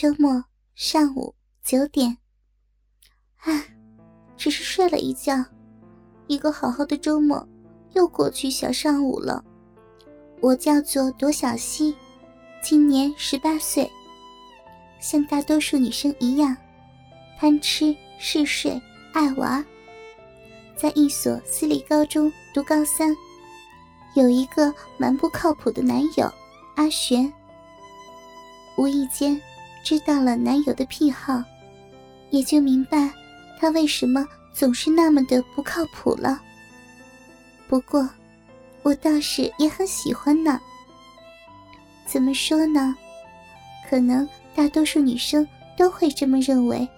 周末上午九点，唉，只是睡了一觉，一个好好的周末又过去小上午了。我叫做朵小溪，今年十八岁，像大多数女生一样，贪吃嗜睡爱玩，在一所私立高中读高三，有一个蛮不靠谱的男友阿璇。无意间知道了男友的癖好，也就明白他为什么总是那么的不靠谱了。不过，我倒是也很喜欢呢。怎么说呢？可能大多数女生都会这么认为。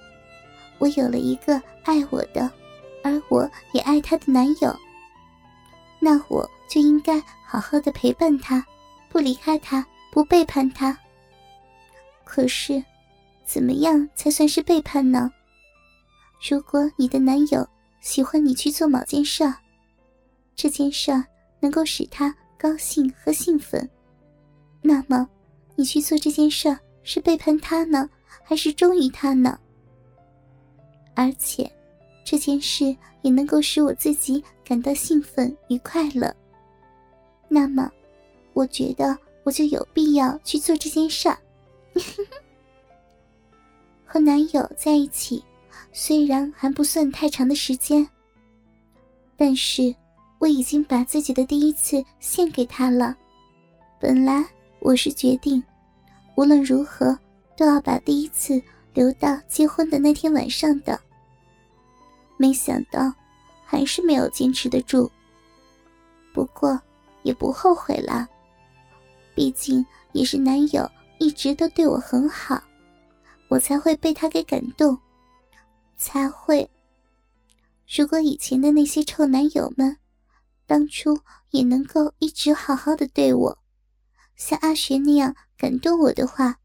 我有了一个爱我的，而我也爱他的男友，那我就应该好好的陪伴他，不离开他，不背叛他。可是，怎么样才算是背叛呢？如果你的男友喜欢你去做某件事儿，这件事儿能够使他高兴和兴奋，那么你去做这件事儿是背叛他呢，还是忠于他呢？而且，这件事也能够使我自己感到兴奋与快乐，那么，我觉得我就有必要去做这件事儿。和男友在一起，虽然还不算太长的时间，但是我已经把自己的第一次献给他了。本来我是决定，无论如何都要把第一次留到结婚的那天晚上的。没想到，还是没有坚持得住。不过，也不后悔了，毕竟也是男友。一直都对我很好，我才会被他给感动，才会。如果以前的那些臭男友们，当初也能够一直好好的对我，像阿雪那样感动我的话，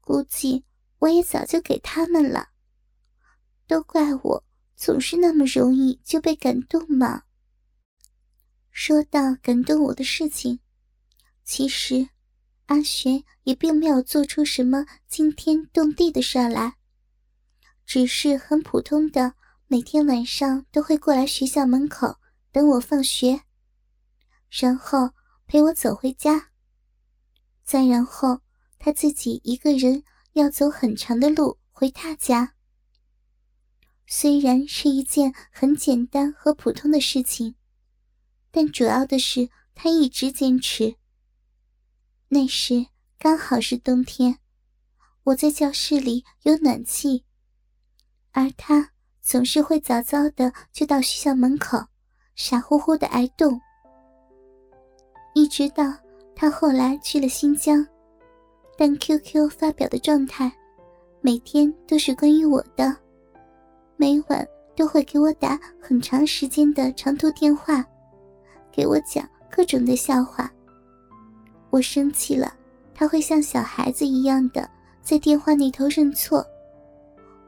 估计我也早就给他们了。都怪我总是那么容易就被感动嘛。说到感动我的事情，其实。阿玄也并没有做出什么惊天动地的事来，只是很普通的，每天晚上都会过来学校门口等我放学，然后陪我走回家，再然后他自己一个人要走很长的路回他家。虽然是一件很简单和普通的事情，但主要的是他一直坚持。那时刚好是冬天，我在教室里有暖气，而他总是会早早的就到学校门口，傻乎乎的挨冻。一直到他后来去了新疆，但 QQ 发表的状态每天都是关于我的，每晚都会给我打很长时间的长途电话，给我讲各种的笑话。我生气了，他会像小孩子一样的在电话那头认错。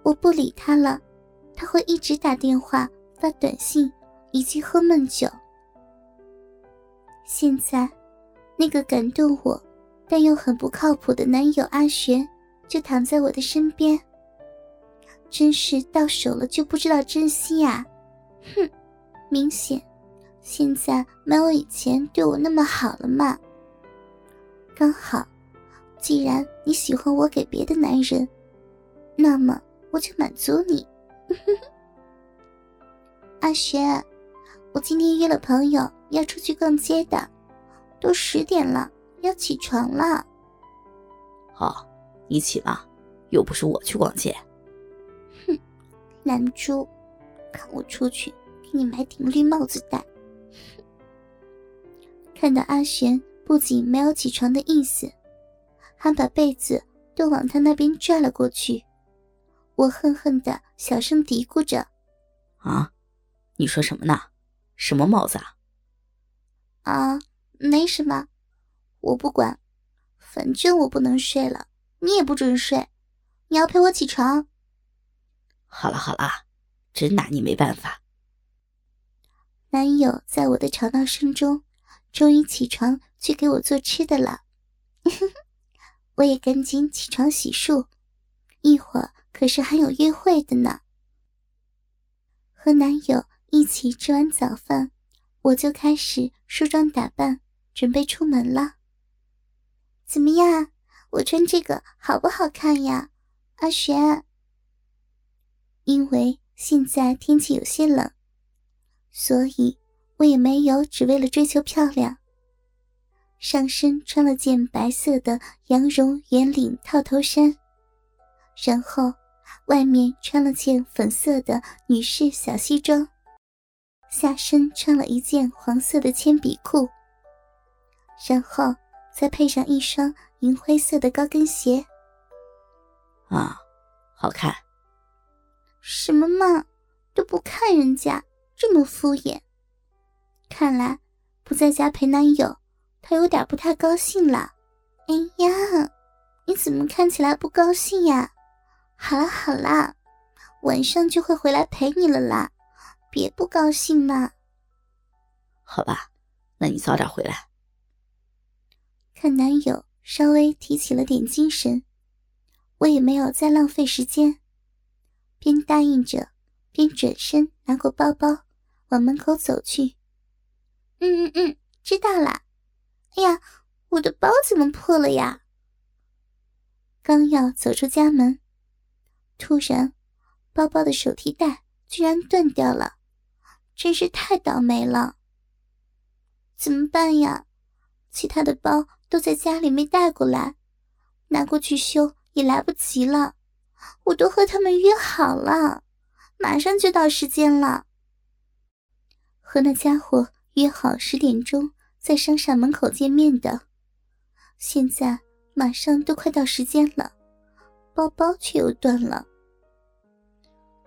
我不理他了，他会一直打电话、发短信以及喝闷酒。现在，那个感动我但又很不靠谱的男友阿玄就躺在我的身边，真是到手了就不知道珍惜呀！哼，明显，现在没有以前对我那么好了嘛。刚好，既然你喜欢我给别的男人，那么我就满足你。阿璇，我今天约了朋友要出去逛街的，都十点了，要起床了。好，你起吧，又不是我去逛街。哼，懒猪，看我出去给你买顶绿帽子戴。看到阿璇。不仅没有起床的意思，还把被子都往他那边拽了过去。我恨恨的小声嘀咕着：“啊，你说什么呢？什么帽子啊？”“啊，没什么，我不管，反正我不能睡了，你也不准睡，你要陪我起床。”“好了好了，真拿你没办法。”男友在我的吵闹声中，终于起床。去给我做吃的了，我也赶紧起床洗漱，一会儿可是还有约会的呢。和男友一起吃完早饭，我就开始梳妆打扮，准备出门了。怎么样？我穿这个好不好看呀，阿璇？因为现在天气有些冷，所以我也没有只为了追求漂亮。上身穿了件白色的羊绒圆领套头衫，然后外面穿了件粉色的女士小西装，下身穿了一件黄色的铅笔裤，然后再配上一双银灰色的高跟鞋。啊，好看。什么嘛，都不看人家，这么敷衍。看来不在家陪男友。他有点不太高兴了。哎呀，你怎么看起来不高兴呀？好啦好啦，晚上就会回来陪你了啦，别不高兴嘛。好吧，那你早点回来。看男友稍微提起了点精神，我也没有再浪费时间，边答应着，边转身拿过包包往门口走去。嗯嗯嗯，知道了。哎呀，我的包怎么破了呀？刚要走出家门，突然，包包的手提袋居然断掉了，真是太倒霉了！怎么办呀？其他的包都在家里没带过来，拿过去修也来不及了。我都和他们约好了，马上就到时间了。和那家伙约好十点钟。在商厦门口见面的，现在马上都快到时间了，包包却又断了。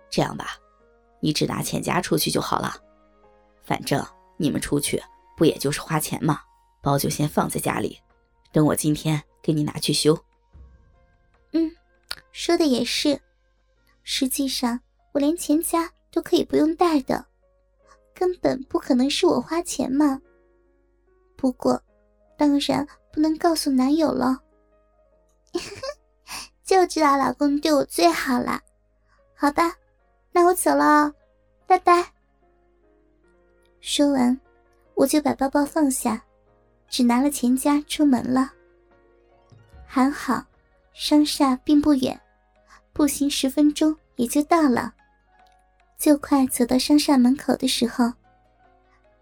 这样吧，你只拿钱夹出去就好了，反正你们出去不也就是花钱吗？包就先放在家里，等我今天给你拿去修。嗯，说的也是，实际上我连钱夹都可以不用带的，根本不可能是我花钱嘛。不过，当然不能告诉男友了。就知道老公对我最好了。好吧，那我走了，拜拜。说完，我就把包包放下，只拿了钱夹出门了。还好，商厦并不远，步行十分钟也就到了。就快走到商厦门口的时候，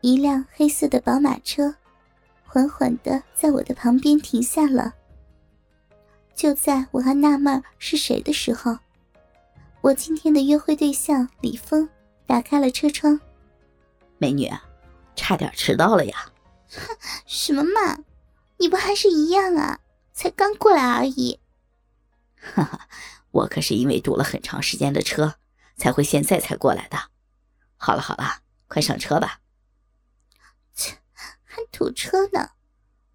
一辆黑色的宝马车。缓缓的在我的旁边停下了。就在我还纳闷是谁的时候，我今天的约会对象李峰打开了车窗。美女，差点迟到了呀！哼，什么嘛，你不还是一样啊？才刚过来而已。哈哈，我可是因为堵了很长时间的车，才会现在才过来的。好了好了，快上车吧。堵车呢！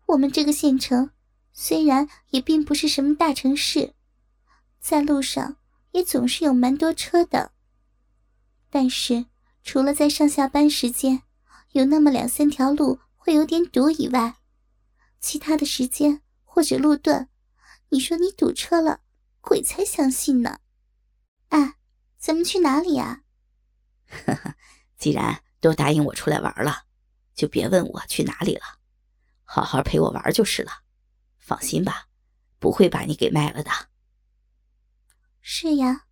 我们这个县城虽然也并不是什么大城市，在路上也总是有蛮多车的。但是除了在上下班时间有那么两三条路会有点堵以外，其他的时间或者路段，你说你堵车了，鬼才相信呢！哎，咱们去哪里呀？呵呵，既然都答应我出来玩了。就别问我去哪里了，好好陪我玩就是了。放心吧，不会把你给卖了的。是呀，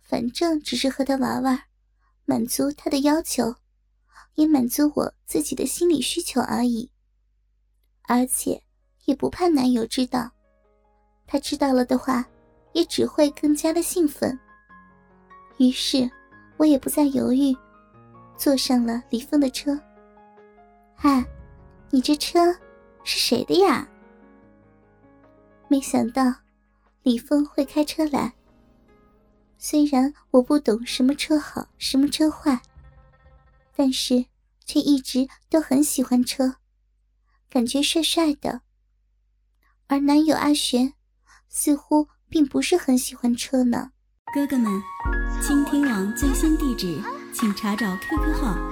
反正只是和他玩玩，满足他的要求，也满足我自己的心理需求而已。而且也不怕男友知道，他知道了的话，也只会更加的兴奋。于是，我也不再犹豫，坐上了李峰的车。哎，你这车是谁的呀？没想到李峰会开车来。虽然我不懂什么车好，什么车坏，但是却一直都很喜欢车，感觉帅帅的。而男友阿玄似乎并不是很喜欢车呢。哥哥们，倾听网最新地址，请查找 QQ 号。